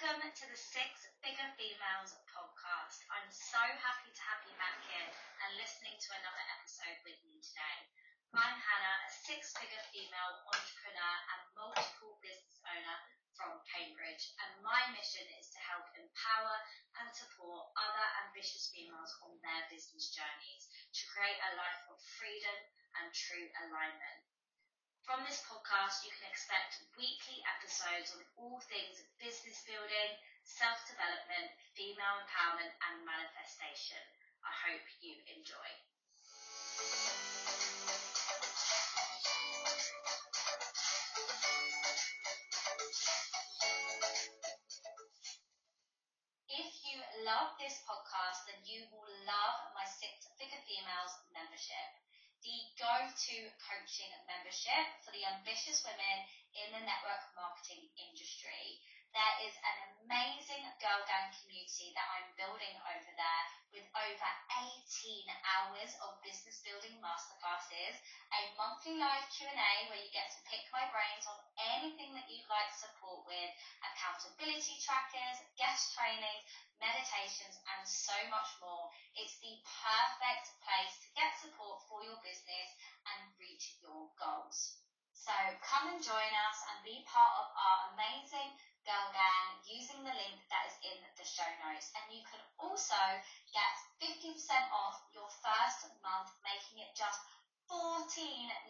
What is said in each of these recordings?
Welcome to the Six Figure Females podcast. I'm so happy to have you back here and listening to another episode with me today. I'm Hannah, a six figure female entrepreneur and multiple business owner from Cambridge, and my mission is to help empower and support other ambitious females on their business journeys to create a life of freedom and true alignment. From this podcast, you can expect weekly episodes on all things business building, self development, female empowerment, and manifestation. I hope you enjoy. If you love this podcast, then you will love my Six Figure Females membership the go-to coaching membership for the ambitious women in the network marketing industry. There is an amazing girl gang community that I'm building over there with over 18 hours of business building masterclasses, a monthly live Q&A where you get to pick my brains on anything that you'd like support with, accountability trackers, guest trainings, meditations, and so much more. It's the perfect place to get support for your business and reach your goals. So come and join us and be part of our amazing Girl Gang using the link that is in the show notes. And you can also get 50% off your first month, making it just $14.99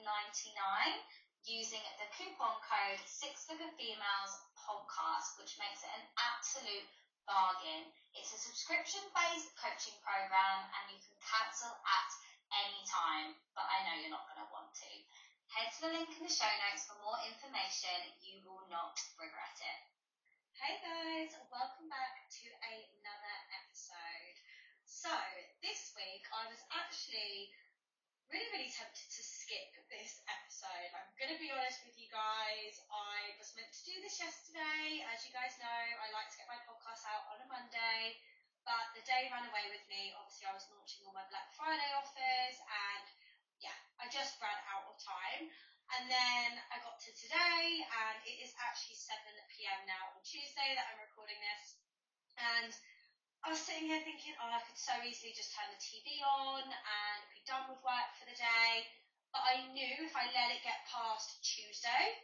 using the coupon code Six Figure Females Podcast, which makes it an absolute bargain. It's a subscription based coaching program and you can cancel at any time, but I know you're not going to want to. Head to the link in the show notes for more information. You will not regret it. Hey guys, welcome back to another episode. So, this week I was actually really, really tempted to skip this episode. I'm to be honest with you guys. I was meant to do this yesterday. As you guys know, I like to get my podcast out on a Monday, but the day ran away with me. Obviously, I was launching all my Black Friday offers and yeah, I just ran out of time. And then I got to today and it is actually 7 p.m. now on Tuesday that I'm recording this. And I was sitting here thinking, oh, I could so easily just turn the TV on and be done with work for the day. But I knew if I let it get past Tuesday,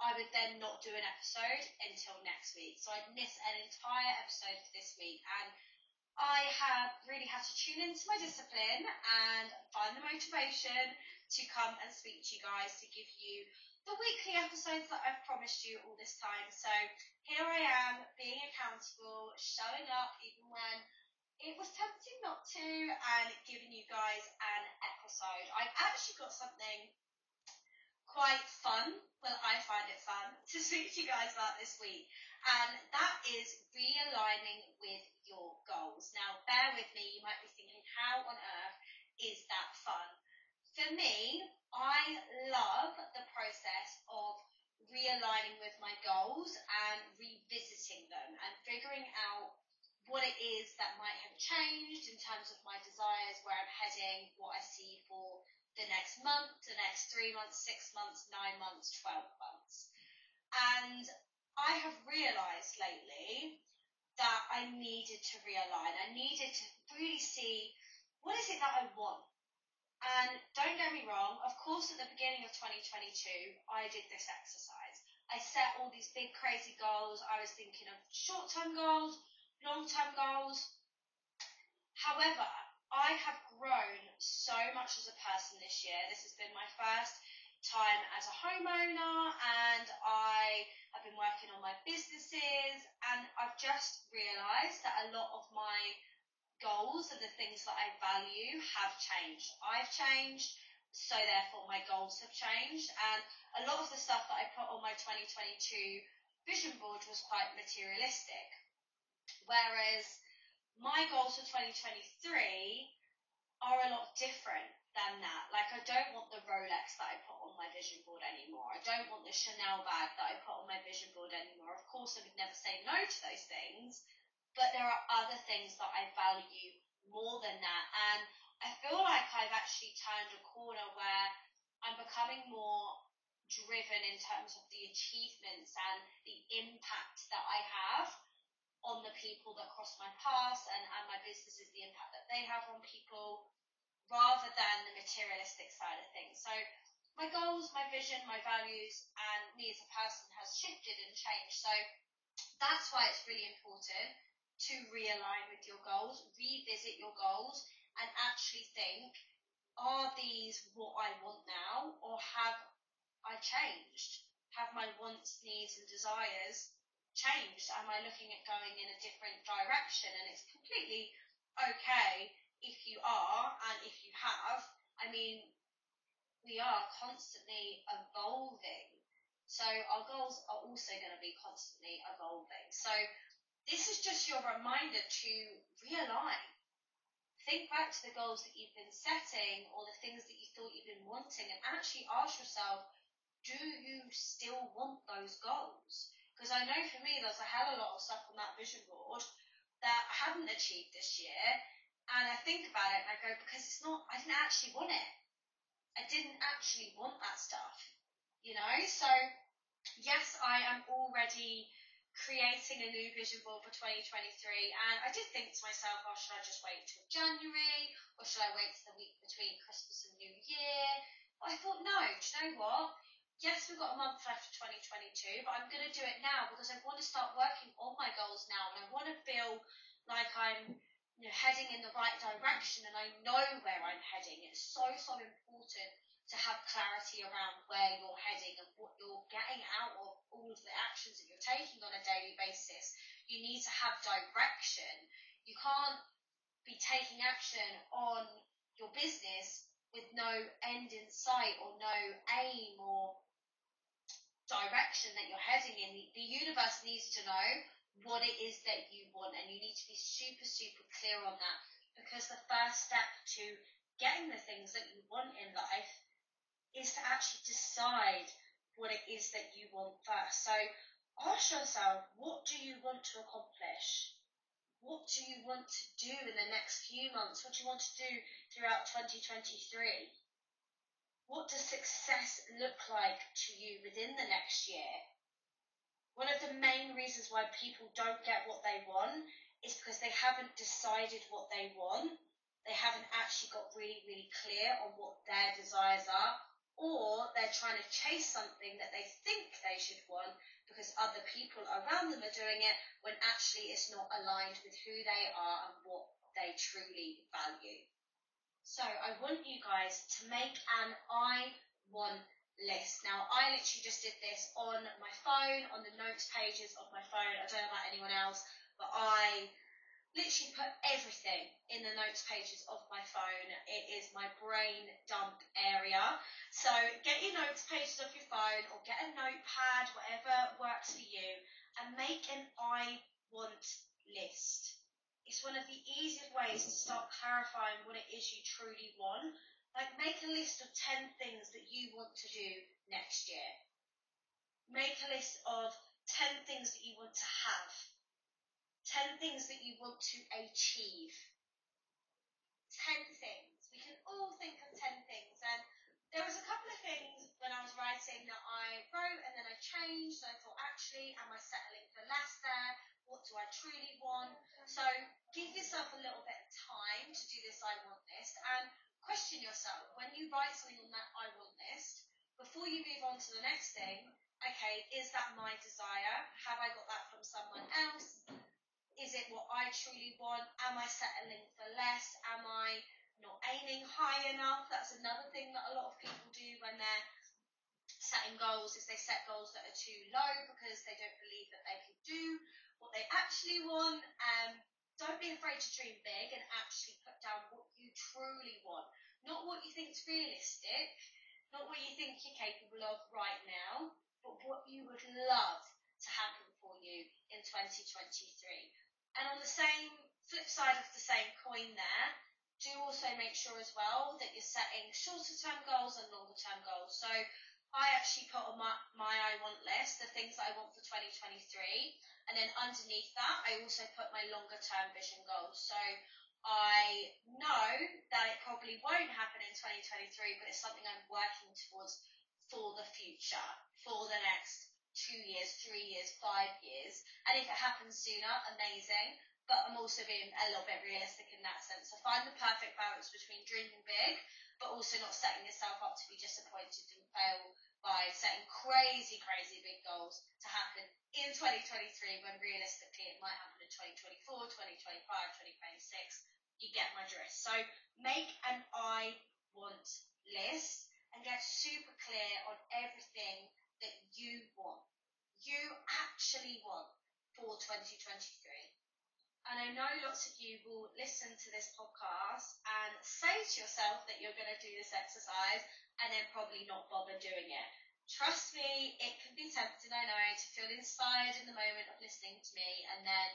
I would then not do an episode until next week. So I'd miss an entire episode for this week. And I have really had to tune into my discipline and find the motivation to come and speak to you guys to give you the weekly episodes that I've promised you all this time. So here I am being accountable, showing up even when it was tempting not to and giving you guys an episode. I've actually got something quite fun, well I find it fun, to speak to you guys about this week. And that is realigning with your goals. Now bear with me, you might be thinking, how on earth is that fun? For me, I love the process of realigning with my goals and revisiting them and figuring out what it is that might have changed in terms of my desires, where I'm heading, what I see for the next month, the next three months, six months, nine months, 12 months. And I have realized lately that I needed to realign. I needed to really see what is it that I want? And don't get me wrong, of course at the beginning of 2022, I did this exercise. I set all these big crazy goals. I was thinking of short-term goals, long-term goals. However, I have grown so much as a person this year. This has been my first time as a homeowner and I have been working on my businesses and I've just realised that a lot of my goals and the things that I value have changed. I've changed, so therefore my goals have changed and a lot of the stuff that I put on my 2022 vision board was quite materialistic. Whereas my goals for 2023 are a lot different than that. Like I don't want the Rolex that I put on my vision board anymore. I don't want the Chanel bag that I put on my vision board anymore. Of course I would never say no to those things, but there are other things that I value more than that. And I feel like I've actually turned a corner where I'm becoming more driven in terms of the achievements and the impact that I have on the people that cross my path and, and my business is the impact that they have on people rather than the materialistic side of things. So my goals, my vision, my values, and me as a person has shifted and changed. So that's why it's really important to realign with your goals, revisit your goals, and actually think, are these what I want now, or have I changed? Have my wants, needs, and desires changed? Am I looking at going in a different direction? And it's completely okay if you are, and if you have. I mean, we are constantly evolving. So our goals are also going to be constantly evolving. So this is just your reminder to realign. Think back to the goals that you've been setting or the things that you thought you've been wanting and actually ask yourself, do you still want those goals? Because I know for me, there's a hell of a lot of stuff on that vision board that I haven't achieved this year. And I think about it and I go, because it's not, I didn't actually want it. I didn't actually want that stuff, you know? So, yes, I am already creating a new vision board for 2023 and I did think to myself, oh, should I just wait till January or should I wait till the week between Christmas and New Year? But I thought, no, do you know what? Yes, we've got a month left of 2022, but I'm going to do it now because I want to start working on my goals now and I want to feel like I'm you know, heading in the right direction and I know where I'm heading. It's so, so important to have clarity around where you're heading and what you're getting out of all of the actions that you're taking on a daily basis. You need to have direction. You can't be taking action on your business with no end in sight or no aim or direction that you're heading in. The, universe needs to know what it is that you want and you need to be super, super clear on that because the first step to getting the things that you want in life is to actually decide what it is that you want first. So ask yourself, what do you want to accomplish? What do you want to do in the next few months? What do you want to do throughout 2023? What does success look like to you within the next year? One of the main reasons why people don't get what they want is because they haven't decided what they want. They haven't actually got really, really clear on what their desires are, or they're trying to chase something that they think they should want because other people around them are doing it when actually it's not aligned with who they are and what they truly value. So I want you guys to make an I want list. Now, I literally just did this on my phone, on the notes pages of my phone. I don't know about anyone else, but I literally put everything in the notes pages of my phone. It is my brain dump area. So get your notes pages off your phone or get a notepad, whatever works for you, and make an I want list. It's one of the easiest ways to start clarifying what it is you truly want like make a list of 10 things that you want to do next year. Make a list of 10 things that you want to have. 10 things that you want to achieve. 10 things. We can all think of 10 things. And there was a couple of things when I was writing that I wrote and then I changed. And I thought, actually, am I settling for less there? What do I truly want? So give yourself a little bit of time to do this I want list. And question yourself when you write something on that I want list, before you move on to the next thing, okay, is that my desire? Have I got that from someone else? Is it what I truly want? Am I settling for less? Am I not aiming high enough? That's another thing that a lot of people do when they're setting goals is they set goals that are too low because they don't believe that they can do what they actually want. Um, don't be afraid to dream big and actually put down what you truly want. Not what you think is realistic, not what you think you're capable of right now, but what you would love to happen for you in 2023. And on the same flip side of the same coin there, do also make sure as well that you're setting shorter term goals and longer term goals. So I actually put on my, my I want list the things that I want for 2023 and then underneath that, I also put my longer term vision goals. So I know that it probably won't happen in 2023, but it's something I'm working towards for the future, for the next two years, three years, five years. And if it happens sooner, amazing. but I'm also being a little bit realistic in that sense. So find the perfect balance between dreaming big, but also not setting yourself up to be disappointed and fail by setting crazy, crazy big goals to happen in 2023 when realistically it might happen in 2024, 2025, 2026. You get my drift. So make an I want list and get super clear on everything that you want. You actually want for 2023. And I know lots of you will listen to this podcast and say to yourself that you're going to do this exercise and then probably not bother doing it. Trust me, it can be tempting, I know, to feel inspired in the moment of listening to me and then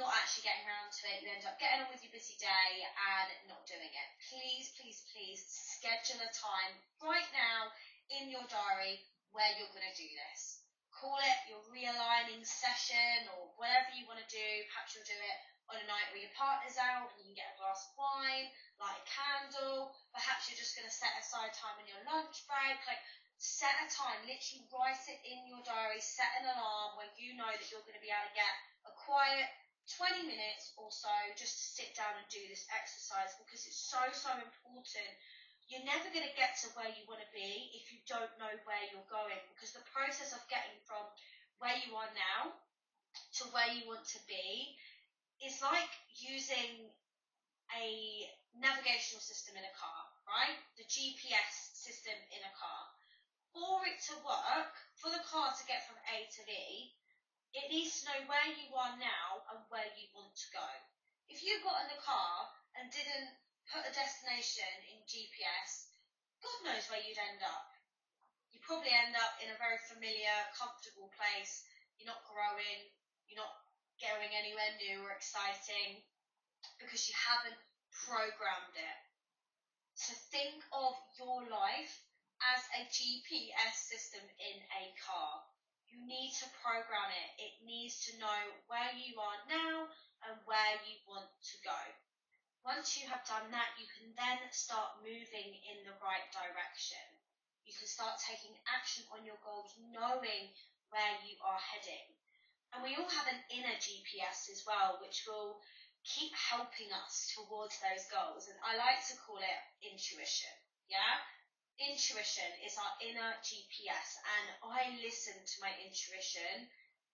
not actually getting around to it. You end up getting on with your busy day and not doing it. Please, please, please schedule a time right now in your diary where you're going to do this call it your realigning session or whatever you want to do. Perhaps you'll do it on a night where your partner's out and you can get a glass of wine, light a candle. Perhaps you're just going to set aside time in your lunch break. Like, set a time, literally write it in your diary, set an alarm where you know that you're going to be able to get a quiet 20 minutes or so just to sit down and do this exercise because it's so, so important you're never going to get to where you want to be if you don't know where you're going because the process of getting from where you are now to where you want to be is like using a navigational system in a car, right? The GPS system in a car. For it to work, for the car to get from A to B, it needs to know where you are now and where you want to go. If you got in the car and didn't put a destination in GPS, God knows where you'd end up. You probably end up in a very familiar, comfortable place. You're not growing, you're not going anywhere new or exciting because you haven't programmed it. So think of your life as a GPS system in a car. You need to program it. It needs to know where you are now and where you want to go. Once you have done that, you can then start moving in the right direction. You can start taking action on your goals, knowing where you are heading. And we all have an inner GPS as well, which will keep helping us towards those goals. And I like to call it intuition. Yeah? Intuition is our inner GPS. And I listen to my intuition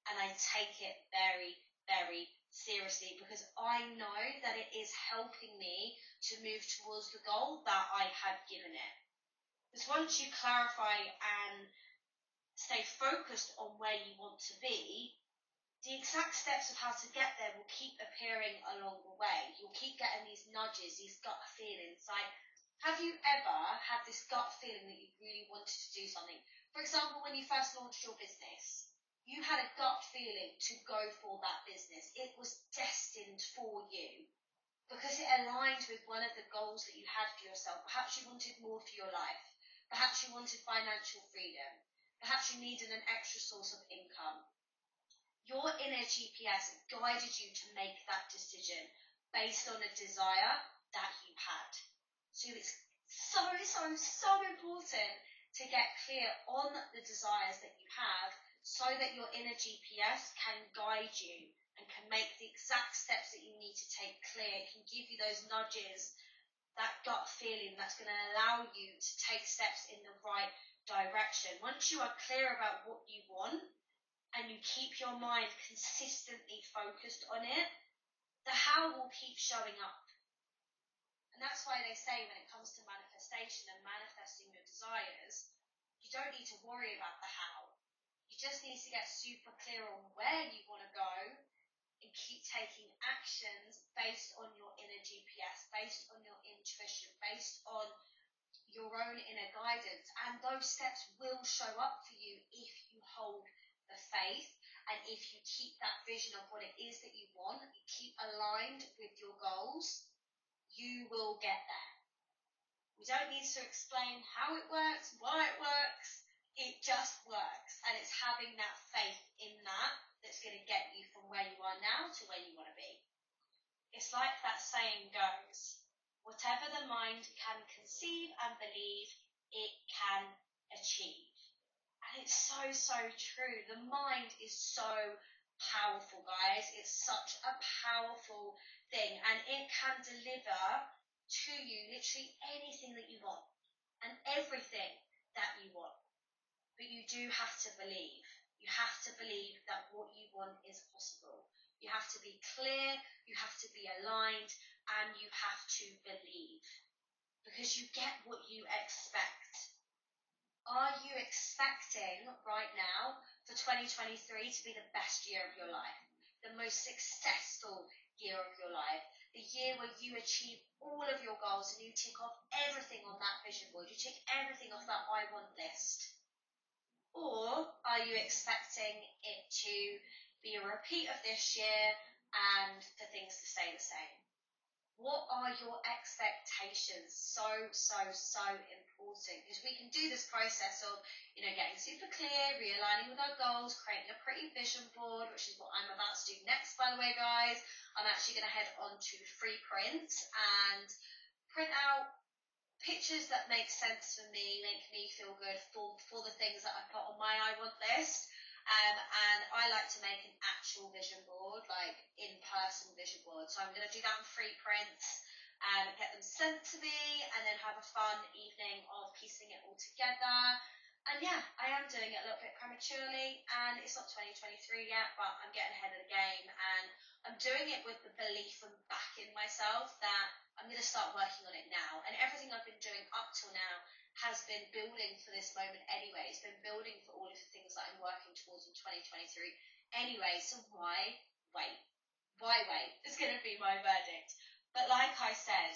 and I take it very, very seriously because I know that it is helping me to move towards the goal that I have given it. Because once you clarify and stay focused on where you want to be, the exact steps of how to get there will keep appearing along the way. You'll keep getting these nudges, these gut feelings. Like, have you ever had this gut feeling that you really wanted to do something? For example, when you first launched your business, you had a gut feeling to go for that business. It was destined for you because it aligned with one of the goals that you had for yourself. Perhaps you wanted more for your life. Perhaps you wanted financial freedom. Perhaps you needed an extra source of income. Your inner GPS guided you to make that decision based on a desire that you had. So it's so, so, so important to get clear on the desires that you have so that your inner GPS can guide you and can make the exact steps that you need to take clear. It can give you those nudges, that gut feeling that's going to allow you to take steps in the right direction. Once you are clear about what you want and you keep your mind consistently focused on it, the how will keep showing up. And that's why they say when it comes to manifestation and manifesting your desires, you don't need to worry about the how just need to get super clear on where you want to go and keep taking actions based on your inner GPS, based on your intuition, based on your own inner guidance. And those steps will show up for you if you hold the faith and if you keep that vision of what it is that you want, you keep aligned with your goals, you will get there. We don't need to explain how it works, why it works it just works. And it's having that faith in that that's going to get you from where you are now to where you want to be. It's like that saying goes, whatever the mind can conceive and believe, it can achieve. And it's so, so true. The mind is so powerful, guys. It's such a powerful thing and it can deliver to you literally anything that you want and everything that you want. Do have to believe. You have to believe that what you want is possible. You have to be clear, you have to be aligned, and you have to believe. Because you get what you expect. Are you expecting right now for 2023 to be the best year of your life? The most successful year of your life? The year where you achieve all of your goals and you tick off everything on that vision board. You tick everything off that I want list. Or are you expecting it to be a repeat of this year and for things to stay the same? What are your expectations? So, so, so important because we can do this process of, you know, getting super clear, realigning with our goals, creating a pretty vision board, which is what I'm about to do next, by the way, guys. I'm actually going to head on to free print and print out pictures that make sense for me, make me feel good for, for the things that I put on my I want list. Um, and I like to make an actual vision board, like in-person vision board. So I'm going to do that in free print and get them sent to me and then have a fun evening of piecing it all together. And yeah, I am doing it a little bit prematurely and it's not 2023 yet, but I'm getting ahead of the game and I'm doing it with the belief and backing myself that I'm going to start working on it now. And everything I've been doing up till now has been building for this moment anyway. It's been building for all of the things that I'm working towards in 2023 anyway. So why wait? Why wait? It's going to be my verdict. But like I said,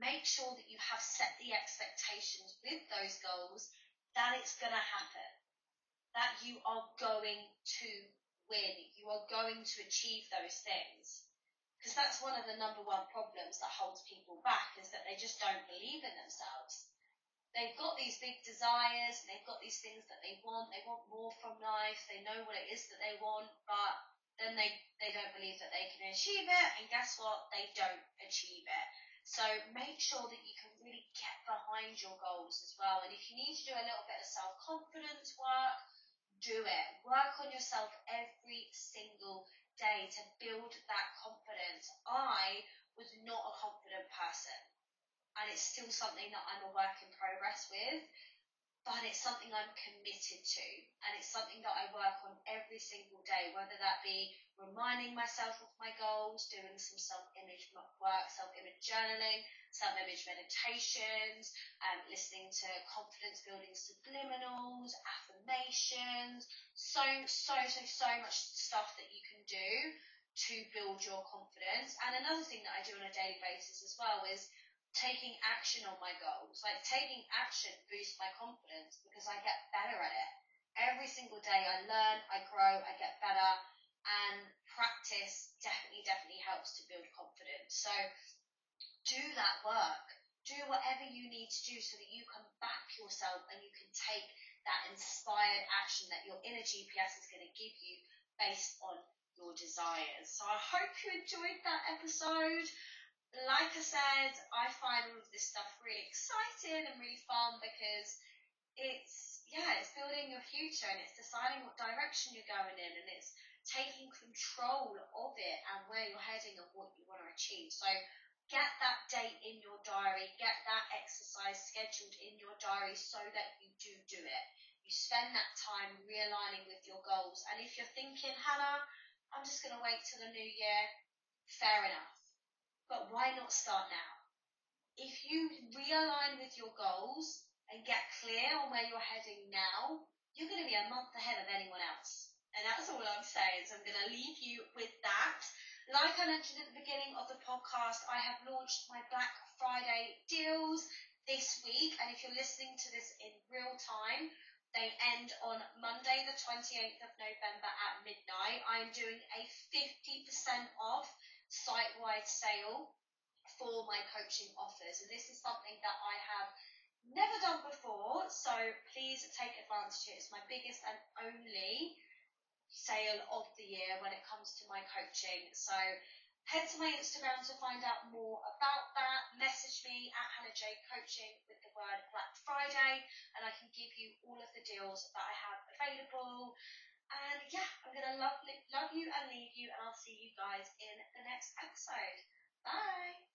make sure that you have set the expectations with those goals that it's going to happen. That you are going to win. You are going to achieve those things. Because that's one of the number one problems that holds people back is that they just don't believe in themselves they've got these big desires and they've got these things that they want. They want more from life. They know what it is that they want, but then they, they don't believe that they can achieve it. And guess what? They don't achieve it. So make sure that you can really get behind your goals as well. And if you need to do a little bit of self-confidence work, do it. Work on yourself every single day to build that confidence. I was not a confident person and it's still something that I'm a work in progress with, but it's something I'm committed to, and it's something that I work on every single day, whether that be reminding myself of my goals, doing some self-image work, self-image journaling, self-image meditations, um, listening to confidence building subliminals, affirmations, so, so, so, so much stuff that you can do to build your confidence. And another thing that I do on a daily basis as well is taking action on my goals. Like taking action boosts my confidence because I get better at it. Every single day I learn, I grow, I get better and practice definitely, definitely helps to build confidence. So do that work. Do whatever you need to do so that you can back yourself and you can take that inspired action that your inner GPS is going to give you based on your desires. So I hope you enjoyed that episode like I said, I find all of this stuff really exciting and really fun because it's yeah, it's building your future and it's deciding what direction you're going in and it's taking control of it and where you're heading and what you want to achieve. So get that date in your diary, get that exercise scheduled in your diary so that you do do it. You spend that time realigning with your goals. And if you're thinking, Hannah, I'm just going to wait till the new year, fair enough but why not start now? If you realign with your goals and get clear on where you're heading now, you're going to be a month ahead of anyone else. And that's all I'm saying. So I'm going to leave you with that. Like I mentioned at the beginning of the podcast, I have launched my Black Friday deals this week. And if you're listening to this in real time, they end on Monday, the 28th of November at midnight. I'm doing a 50% off site-wide sale for my coaching offers. And this is something that I have never done before, so please take advantage of it. It's my biggest and only sale of the year when it comes to my coaching. So head to my Instagram to find out more about that. Message me at Hannah Jade Coaching with the word Black Friday, and I can give you all of the deals that I have available and yeah, I'm going to love, love you and leave you, and I'll see you guys in the next episode. Bye.